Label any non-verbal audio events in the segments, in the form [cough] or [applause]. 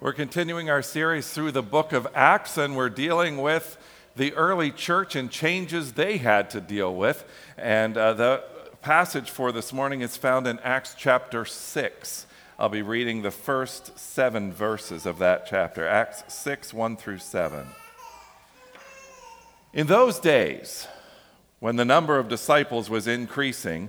We're continuing our series through the book of Acts, and we're dealing with the early church and changes they had to deal with. And uh, the passage for this morning is found in Acts chapter 6. I'll be reading the first seven verses of that chapter Acts 6, 1 through 7. In those days, when the number of disciples was increasing,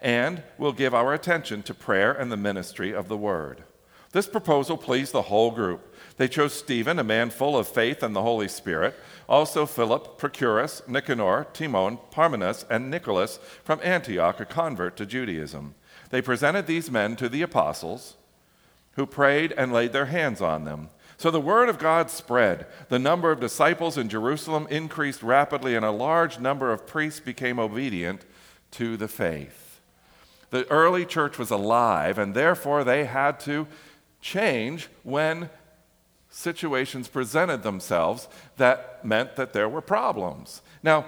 and we'll give our attention to prayer and the ministry of the word. This proposal pleased the whole group. They chose Stephen, a man full of faith and the Holy Spirit, also Philip, Procorus, Nicanor, Timon, Parmenas, and Nicholas from Antioch, a convert to Judaism. They presented these men to the apostles, who prayed and laid their hands on them. So the word of God spread. The number of disciples in Jerusalem increased rapidly, and a large number of priests became obedient to the faith. The early church was alive, and therefore they had to change when situations presented themselves that meant that there were problems. Now,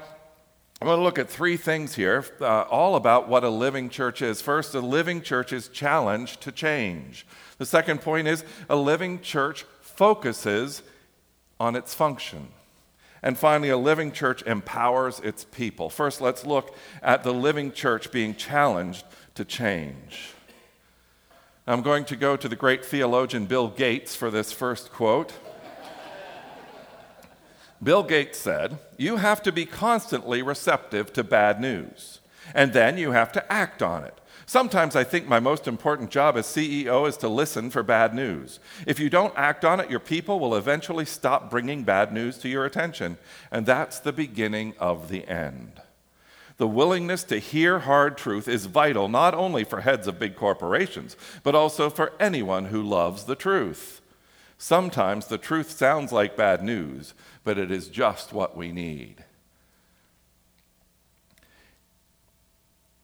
I'm going to look at three things here, uh, all about what a living church is. First, a living church is challenged to change. The second point is a living church focuses on its function. And finally, a living church empowers its people. First, let's look at the living church being challenged to change. I'm going to go to the great theologian Bill Gates for this first quote. Bill Gates said, You have to be constantly receptive to bad news, and then you have to act on it. Sometimes I think my most important job as CEO is to listen for bad news. If you don't act on it, your people will eventually stop bringing bad news to your attention, and that's the beginning of the end. The willingness to hear hard truth is vital not only for heads of big corporations, but also for anyone who loves the truth. Sometimes the truth sounds like bad news, but it is just what we need.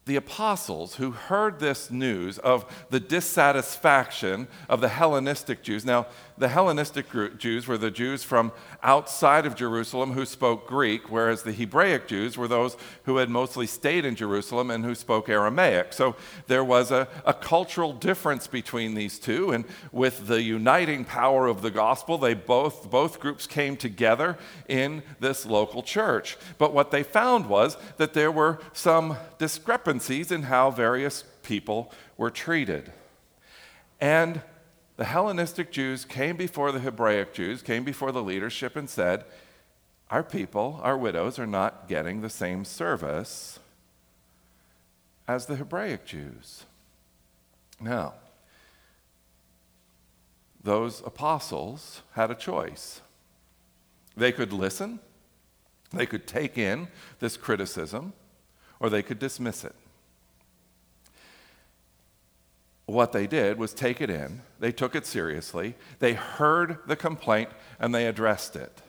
the apostles who heard this news of the dissatisfaction of the Hellenistic Jews. Now, the Hellenistic Jews were the Jews from outside of Jerusalem who spoke Greek, whereas the Hebraic Jews were those who had mostly stayed in Jerusalem and who spoke Aramaic. So there was a, a cultural difference between these two, and with the uniting power of the gospel, they both, both groups came together in this local church. But what they found was that there were some discrepancies in how various people were treated. And the Hellenistic Jews came before the Hebraic Jews, came before the leadership, and said, Our people, our widows, are not getting the same service as the Hebraic Jews. Now, those apostles had a choice. They could listen, they could take in this criticism, or they could dismiss it what they did was take it in, they took it seriously, they heard the complaint, and they addressed it.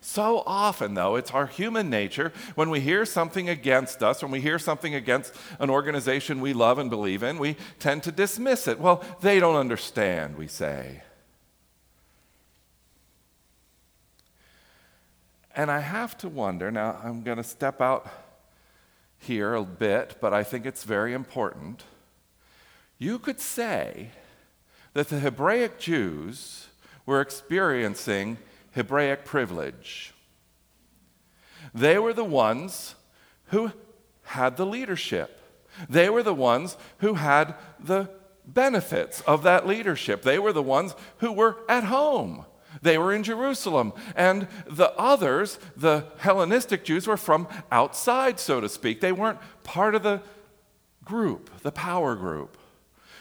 So often, though, it's our human nature when we hear something against us, when we hear something against an organization we love and believe in, we tend to dismiss it. Well, they don't understand, we say. And I have to wonder now, I'm going to step out here a bit, but I think it's very important you could say that the Hebraic Jews were experiencing Hebraic privilege. They were the ones who had the leadership. They were the ones who had the benefits of that leadership. They were the ones who were at home. They were in Jerusalem. And the others, the Hellenistic Jews, were from outside, so to speak. They weren't part of the group, the power group.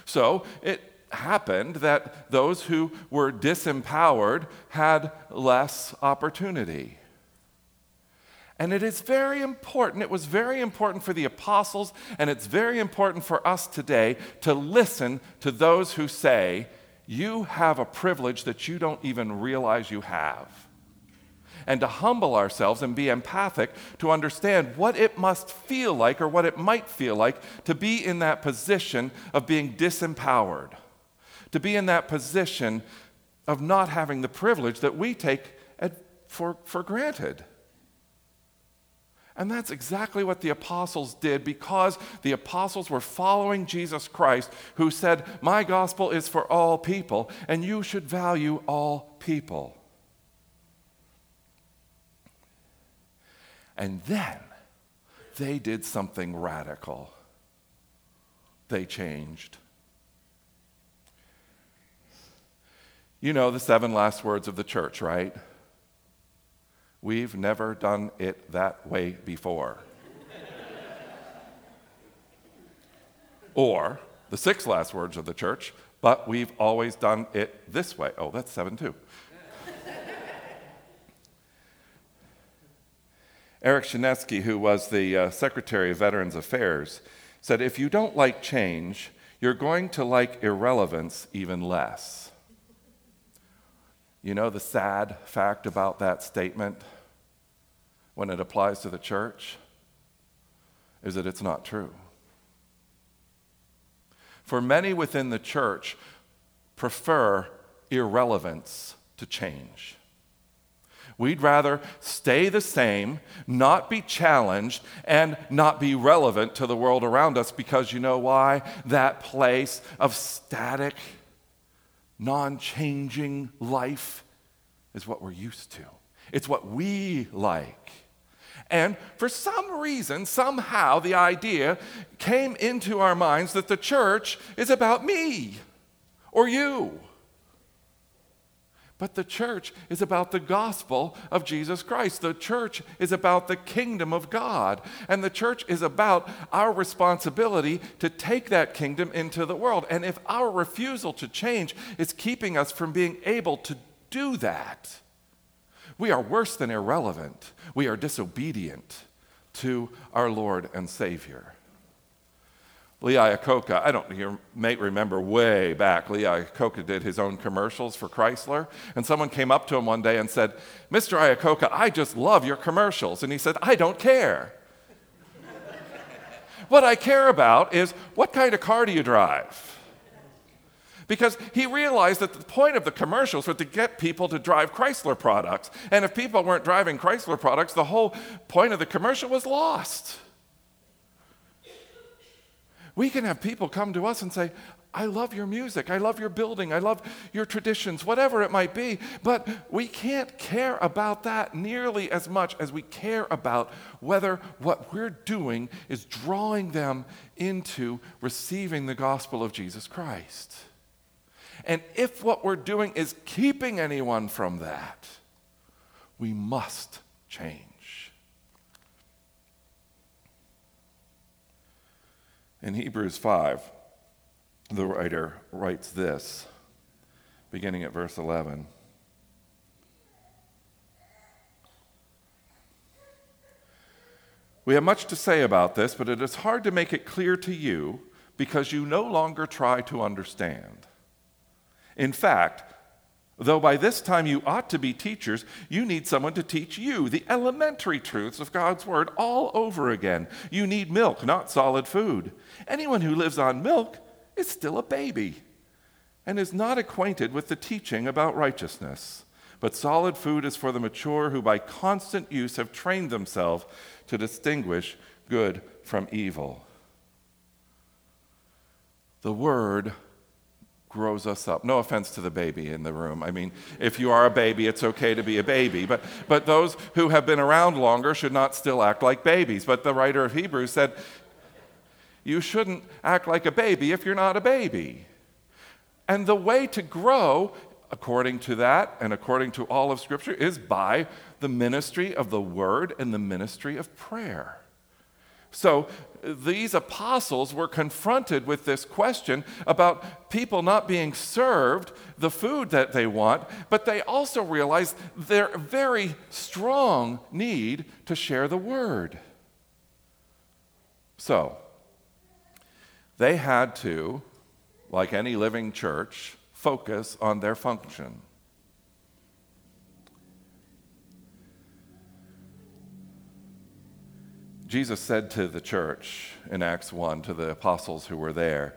So it happened that those who were disempowered had less opportunity. And it is very important, it was very important for the apostles, and it's very important for us today to listen to those who say, You have a privilege that you don't even realize you have. And to humble ourselves and be empathic to understand what it must feel like or what it might feel like to be in that position of being disempowered, to be in that position of not having the privilege that we take for, for granted. And that's exactly what the apostles did because the apostles were following Jesus Christ, who said, My gospel is for all people, and you should value all people. And then they did something radical. They changed. You know the seven last words of the church, right? We've never done it that way before. or the six last words of the church, but we've always done it this way. Oh, that's seven too. Eric Shinseki, who was the uh, Secretary of Veterans Affairs, said if you don't like change, you're going to like irrelevance even less. You know the sad fact about that statement? when it applies to the church is that it's not true. For many within the church prefer irrelevance to change. We'd rather stay the same, not be challenged, and not be relevant to the world around us because you know why? That place of static, non changing life is what we're used to. It's what we like. And for some reason, somehow, the idea came into our minds that the church is about me or you. But the church is about the gospel of Jesus Christ. The church is about the kingdom of God. And the church is about our responsibility to take that kingdom into the world. And if our refusal to change is keeping us from being able to do that, we are worse than irrelevant. We are disobedient to our Lord and Savior. Lee Iacocca, I don't, you may remember way back, Lee Iacocca did his own commercials for Chrysler. And someone came up to him one day and said, Mr. Iacocca, I just love your commercials. And he said, I don't care. [laughs] what I care about is what kind of car do you drive? Because he realized that the point of the commercials was to get people to drive Chrysler products. And if people weren't driving Chrysler products, the whole point of the commercial was lost. We can have people come to us and say, I love your music, I love your building, I love your traditions, whatever it might be, but we can't care about that nearly as much as we care about whether what we're doing is drawing them into receiving the gospel of Jesus Christ. And if what we're doing is keeping anyone from that, we must change. In Hebrews 5, the writer writes this, beginning at verse 11. We have much to say about this, but it is hard to make it clear to you because you no longer try to understand. In fact, though by this time you ought to be teachers, you need someone to teach you the elementary truths of God's Word all over again. You need milk, not solid food. Anyone who lives on milk is still a baby and is not acquainted with the teaching about righteousness. But solid food is for the mature who by constant use have trained themselves to distinguish good from evil. The Word grows us up. No offense to the baby in the room. I mean, if you are a baby, it's okay to be a baby. But, but those who have been around longer should not still act like babies. But the writer of Hebrews said, You shouldn't act like a baby if you're not a baby. And the way to grow, according to that and according to all of Scripture, is by the ministry of the Word and the ministry of prayer. So these apostles were confronted with this question about people not being served the food that they want, but they also realized their very strong need to share the word. So they had to, like any living church, focus on their function. Jesus said to the church in Acts 1, to the apostles who were there,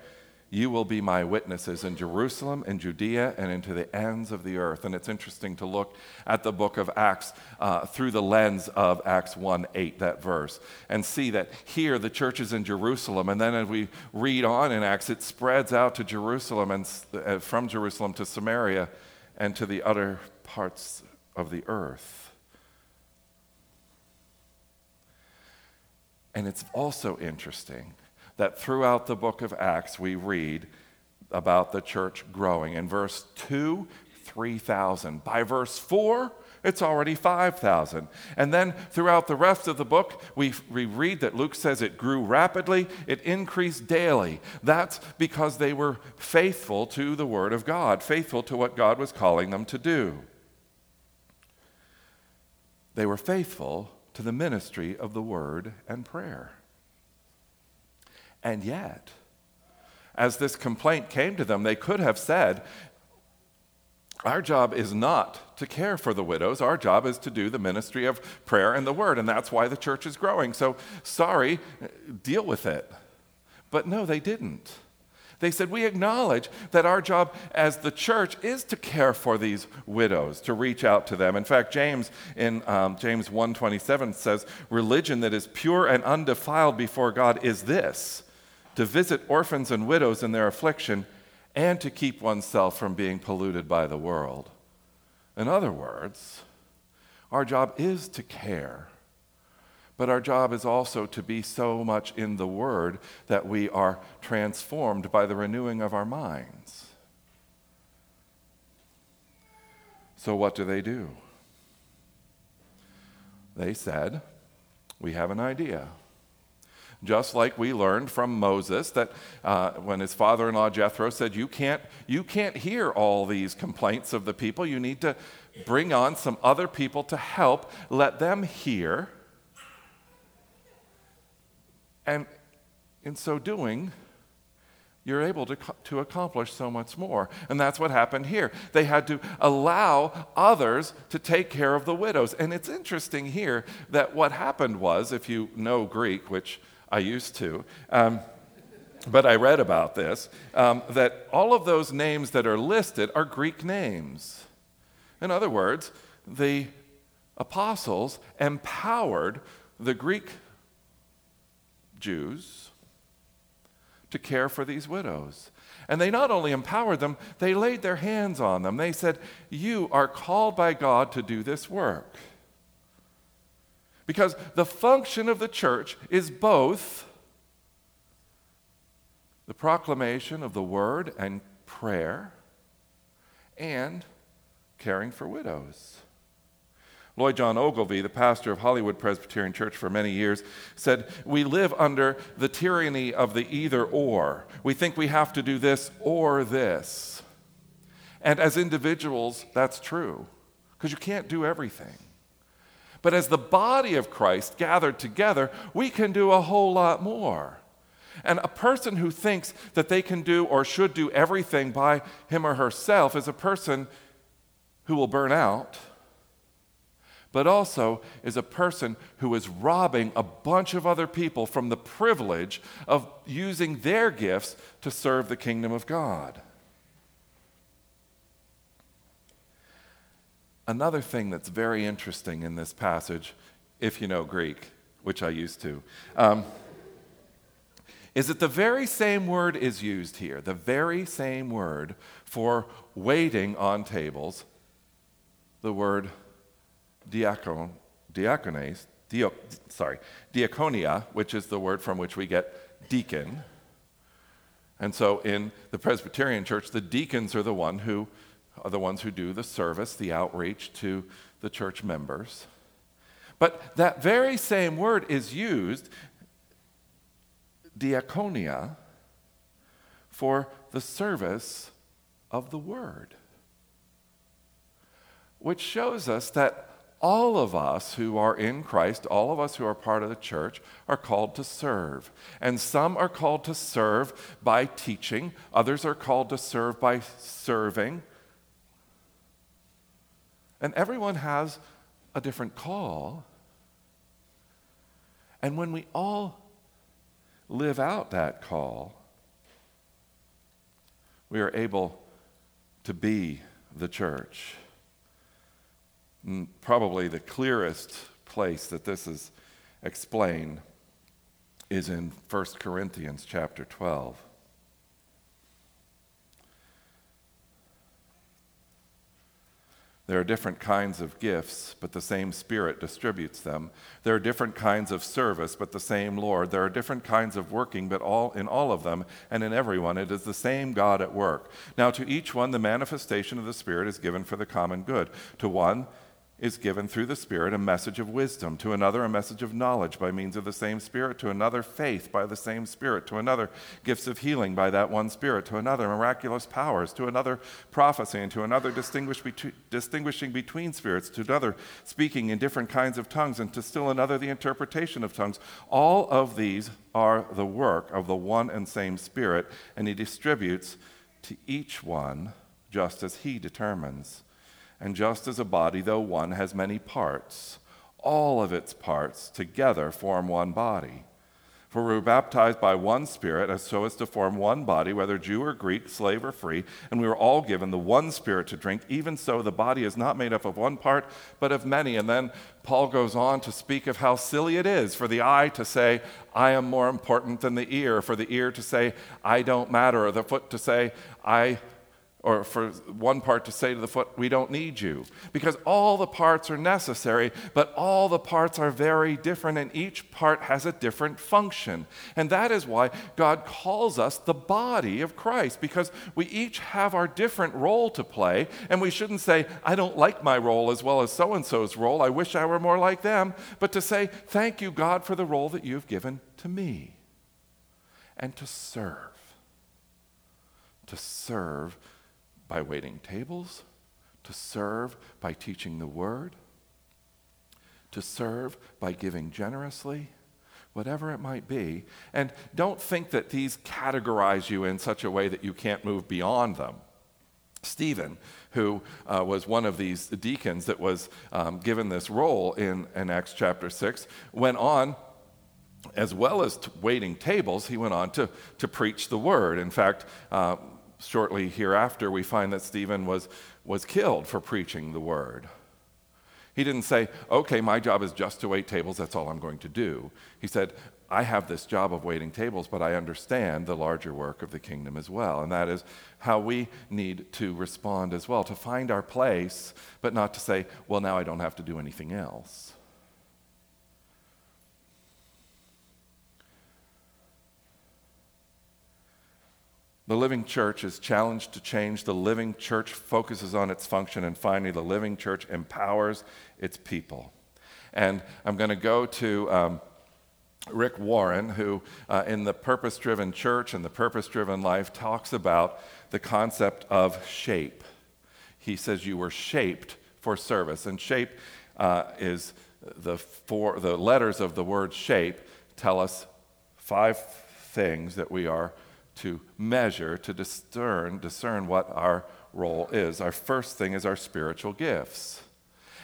You will be my witnesses in Jerusalem, in Judea, and into the ends of the earth. And it's interesting to look at the book of Acts uh, through the lens of Acts 1 8, that verse, and see that here the church is in Jerusalem. And then as we read on in Acts, it spreads out to Jerusalem and uh, from Jerusalem to Samaria and to the other parts of the earth. And it's also interesting that throughout the book of Acts, we read about the church growing. In verse 2, 3,000. By verse 4, it's already 5,000. And then throughout the rest of the book, we, we read that Luke says it grew rapidly, it increased daily. That's because they were faithful to the Word of God, faithful to what God was calling them to do. They were faithful to the ministry of the word and prayer. And yet, as this complaint came to them, they could have said, Our job is not to care for the widows. Our job is to do the ministry of prayer and the word. And that's why the church is growing. So, sorry, deal with it. But no, they didn't. They said, We acknowledge that our job as the church is to care for these widows, to reach out to them. In fact, James in um, James 1.27 says, Religion that is pure and undefiled before God is this to visit orphans and widows in their affliction and to keep oneself from being polluted by the world. In other words, our job is to care but our job is also to be so much in the Word that we are transformed by the renewing of our minds. So, what do they do? They said, We have an idea. Just like we learned from Moses that uh, when his father in law Jethro said, you can't, you can't hear all these complaints of the people, you need to bring on some other people to help, let them hear and in so doing, you're able to, to accomplish so much more. And that's what happened here. They had to allow others to take care of the widows. And it's interesting here that what happened was, if you know Greek, which I used to, um, but I read about this, um, that all of those names that are listed are Greek names. In other words, the apostles empowered the Greek Jews to care for these widows. And they not only empowered them, they laid their hands on them. They said, You are called by God to do this work. Because the function of the church is both the proclamation of the word and prayer and caring for widows. Lloyd John Ogilvie, the pastor of Hollywood Presbyterian Church for many years, said, We live under the tyranny of the either or. We think we have to do this or this. And as individuals, that's true, because you can't do everything. But as the body of Christ gathered together, we can do a whole lot more. And a person who thinks that they can do or should do everything by him or herself is a person who will burn out but also is a person who is robbing a bunch of other people from the privilege of using their gifts to serve the kingdom of God. Another thing that's very interesting in this passage, if you know Greek, which I used to, um, is that the very same word is used here, the very same word for waiting on tables, the word diakon, diakones, dio, sorry, diaconia, which is the word from which we get deacon. And so in the Presbyterian church, the deacons are the one who are the ones who do the service, the outreach to the church members. But that very same word is used, diaconia, for the service of the word. Which shows us that all of us who are in Christ, all of us who are part of the church, are called to serve. And some are called to serve by teaching, others are called to serve by serving. And everyone has a different call. And when we all live out that call, we are able to be the church. Probably the clearest place that this is explained is in 1 Corinthians chapter 12. There are different kinds of gifts, but the same Spirit distributes them. There are different kinds of service, but the same Lord. There are different kinds of working, but all in all of them and in everyone it is the same God at work. Now to each one the manifestation of the Spirit is given for the common good. To one is given through the Spirit a message of wisdom, to another a message of knowledge by means of the same Spirit, to another faith by the same Spirit, to another gifts of healing by that one Spirit, to another miraculous powers, to another prophecy, and to another distinguishing between spirits, to another speaking in different kinds of tongues, and to still another the interpretation of tongues. All of these are the work of the one and same Spirit, and He distributes to each one just as He determines. And just as a body, though one, has many parts, all of its parts together form one body. For we were baptized by one Spirit, as so as to form one body, whether Jew or Greek, slave or free, and we were all given the one Spirit to drink. Even so, the body is not made up of one part, but of many. And then Paul goes on to speak of how silly it is for the eye to say, I am more important than the ear, for the ear to say, I don't matter, or the foot to say, I or for one part to say to the foot, We don't need you. Because all the parts are necessary, but all the parts are very different, and each part has a different function. And that is why God calls us the body of Christ, because we each have our different role to play, and we shouldn't say, I don't like my role as well as so and so's role. I wish I were more like them. But to say, Thank you, God, for the role that you've given to me, and to serve. To serve by waiting tables, to serve by teaching the word, to serve by giving generously, whatever it might be. And don't think that these categorize you in such a way that you can't move beyond them. Stephen, who uh, was one of these deacons that was um, given this role in, in Acts chapter 6, went on as well as waiting tables, he went on to, to preach the word. In fact, uh, shortly hereafter, we find that Stephen was, was killed for preaching the word. He didn't say, okay, my job is just to wait tables, that's all I'm going to do. He said, I have this job of waiting tables, but I understand the larger work of the kingdom as well. And that is how we need to respond as well, to find our place, but not to say, well, now I don't have to do anything else. The living church is challenged to change. The living church focuses on its function. And finally, the living church empowers its people. And I'm going to go to um, Rick Warren, who uh, in the Purpose Driven Church and the Purpose Driven Life talks about the concept of shape. He says you were shaped for service. And shape uh, is the, four, the letters of the word shape tell us five things that we are to measure, to discern, discern what our role is. Our first thing is our spiritual gifts.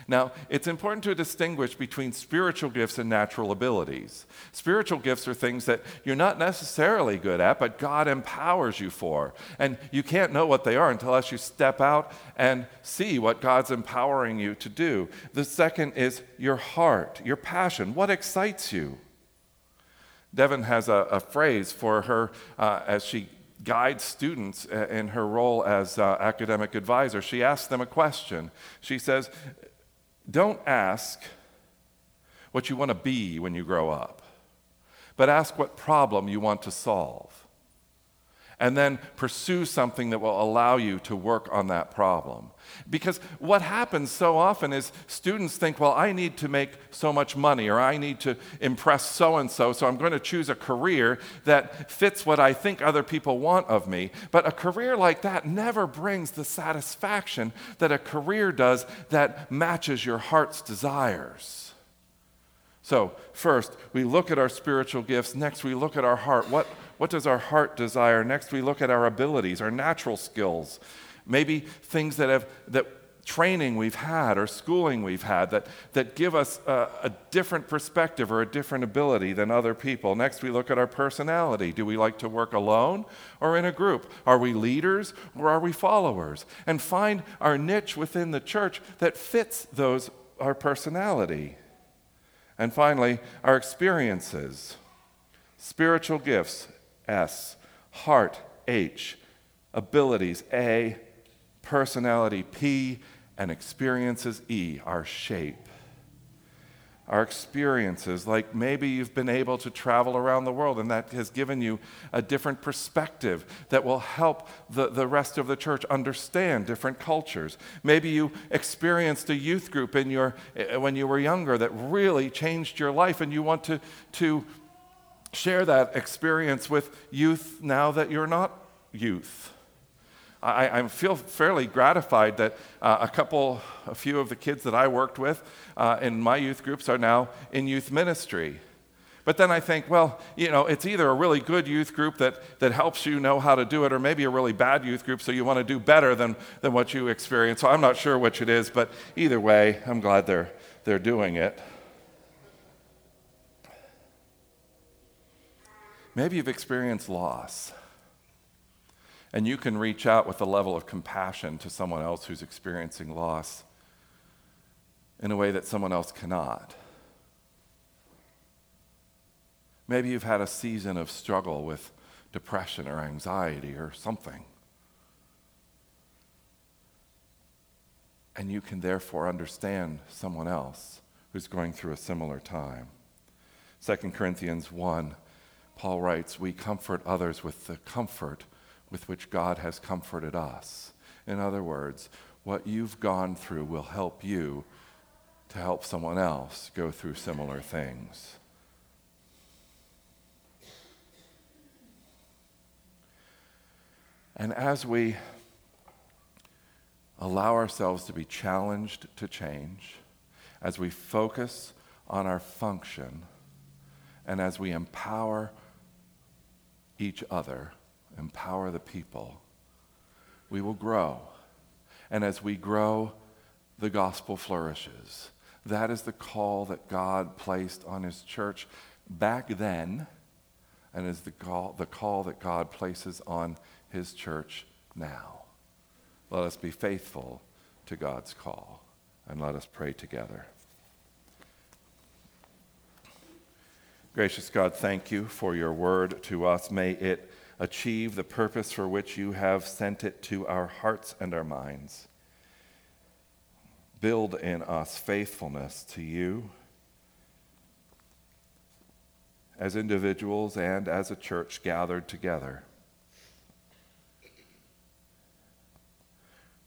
Now, it's important to distinguish between spiritual gifts and natural abilities. Spiritual gifts are things that you're not necessarily good at, but God empowers you for. And you can't know what they are unless you step out and see what God's empowering you to do. The second is your heart, your passion. What excites you? Devin has a, a phrase for her uh, as she guides students in her role as uh, academic advisor. She asks them a question. She says, Don't ask what you want to be when you grow up, but ask what problem you want to solve and then pursue something that will allow you to work on that problem. Because what happens so often is students think, well, I need to make so much money or I need to impress so and so, so I'm going to choose a career that fits what I think other people want of me. But a career like that never brings the satisfaction that a career does that matches your heart's desires. So, first, we look at our spiritual gifts. Next, we look at our heart. What, what does our heart desire? Next, we look at our abilities, our natural skills, maybe things that, have, that training we've had or schooling we've had that, that give us a, a, different perspective or a different ability than other people. Next, we look at our personality. Do we like to work alone or in a group? Are we leaders or are we followers? And find our niche within the church that fits those our personality. And finally, our experiences. Spiritual gifts, S. Heart, H. Abilities, A personality, P, and experiences, E, our shape. Our experiences, like maybe you've been able to travel around the world and that has given you a different perspective that will help the, the rest of the church understand different cultures. Maybe you experienced a youth group in your, eh, when you were younger that really changed your life and you want to, to share that experience with youth now that you're not youth. I, I feel fairly gratified that uh, a couple, a few of the kids that I worked with uh, in my youth groups are now in youth ministry. But then I think, well, you know, it's either a really good youth group that, that helps you know how to do it, or maybe a really bad youth group, so you want to do better than, than what you experience. So I'm not sure which it is, but either way, I'm glad they're, they're doing it. Maybe you've experienced loss. And you can reach out with a level of compassion to someone else who's experiencing loss in a way that someone else cannot. Maybe you've had a season of struggle with depression or anxiety or something. And you can therefore understand someone else who's going through a similar time. 2 Corinthians 1, Paul writes, We comfort others with the comfort with which God has comforted us. In other words, what you've gone through will help you to help someone else go through similar things. And as we allow ourselves to be challenged to change, as we focus on our function, and as we empower each other, empower the people, we will grow. And as we grow, the gospel flourishes. That is the call that God placed on his church back then, and is the call, the call that God places on his church now. Let us be faithful to God's call, and let us pray together. Gracious God, thank you for your word to us. May it achieve the purpose for which you have sent it to our hearts and our minds. Build in us faithfulness to you as individuals and as a church gathered together.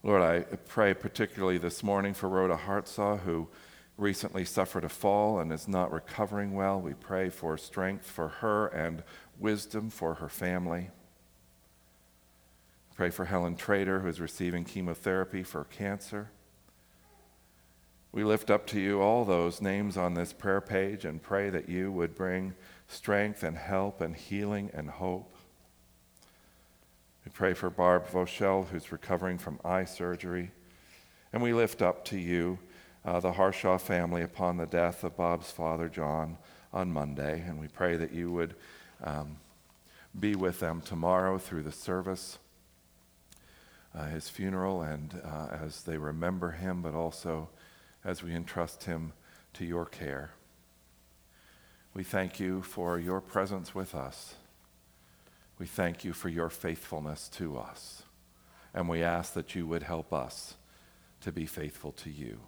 Lord, I pray particularly this morning for Rhoda Hartsaw, who recently suffered a fall and is not recovering well. We pray for strength for her and wisdom for her family. Pray for Helen Trader, who is receiving chemotherapy for cancer. We lift up to you all those names on this prayer page and pray that you would bring strength and help and healing and hope. We pray for Barb Voshell, who's recovering from eye surgery. And we lift up to you uh, the Harshaw family upon the death of Bob's father, John, on Monday. And we pray that you would um, be with them tomorrow through the service, uh, his funeral, and uh, as they remember him, but also as we entrust him to your care. We thank you for your presence with us. We thank you for your faithfulness to us. And we ask that you would help us to be faithful to you.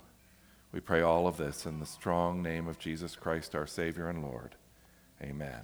We pray all of this in the strong name of Jesus Christ, our Savior and Lord. Amen.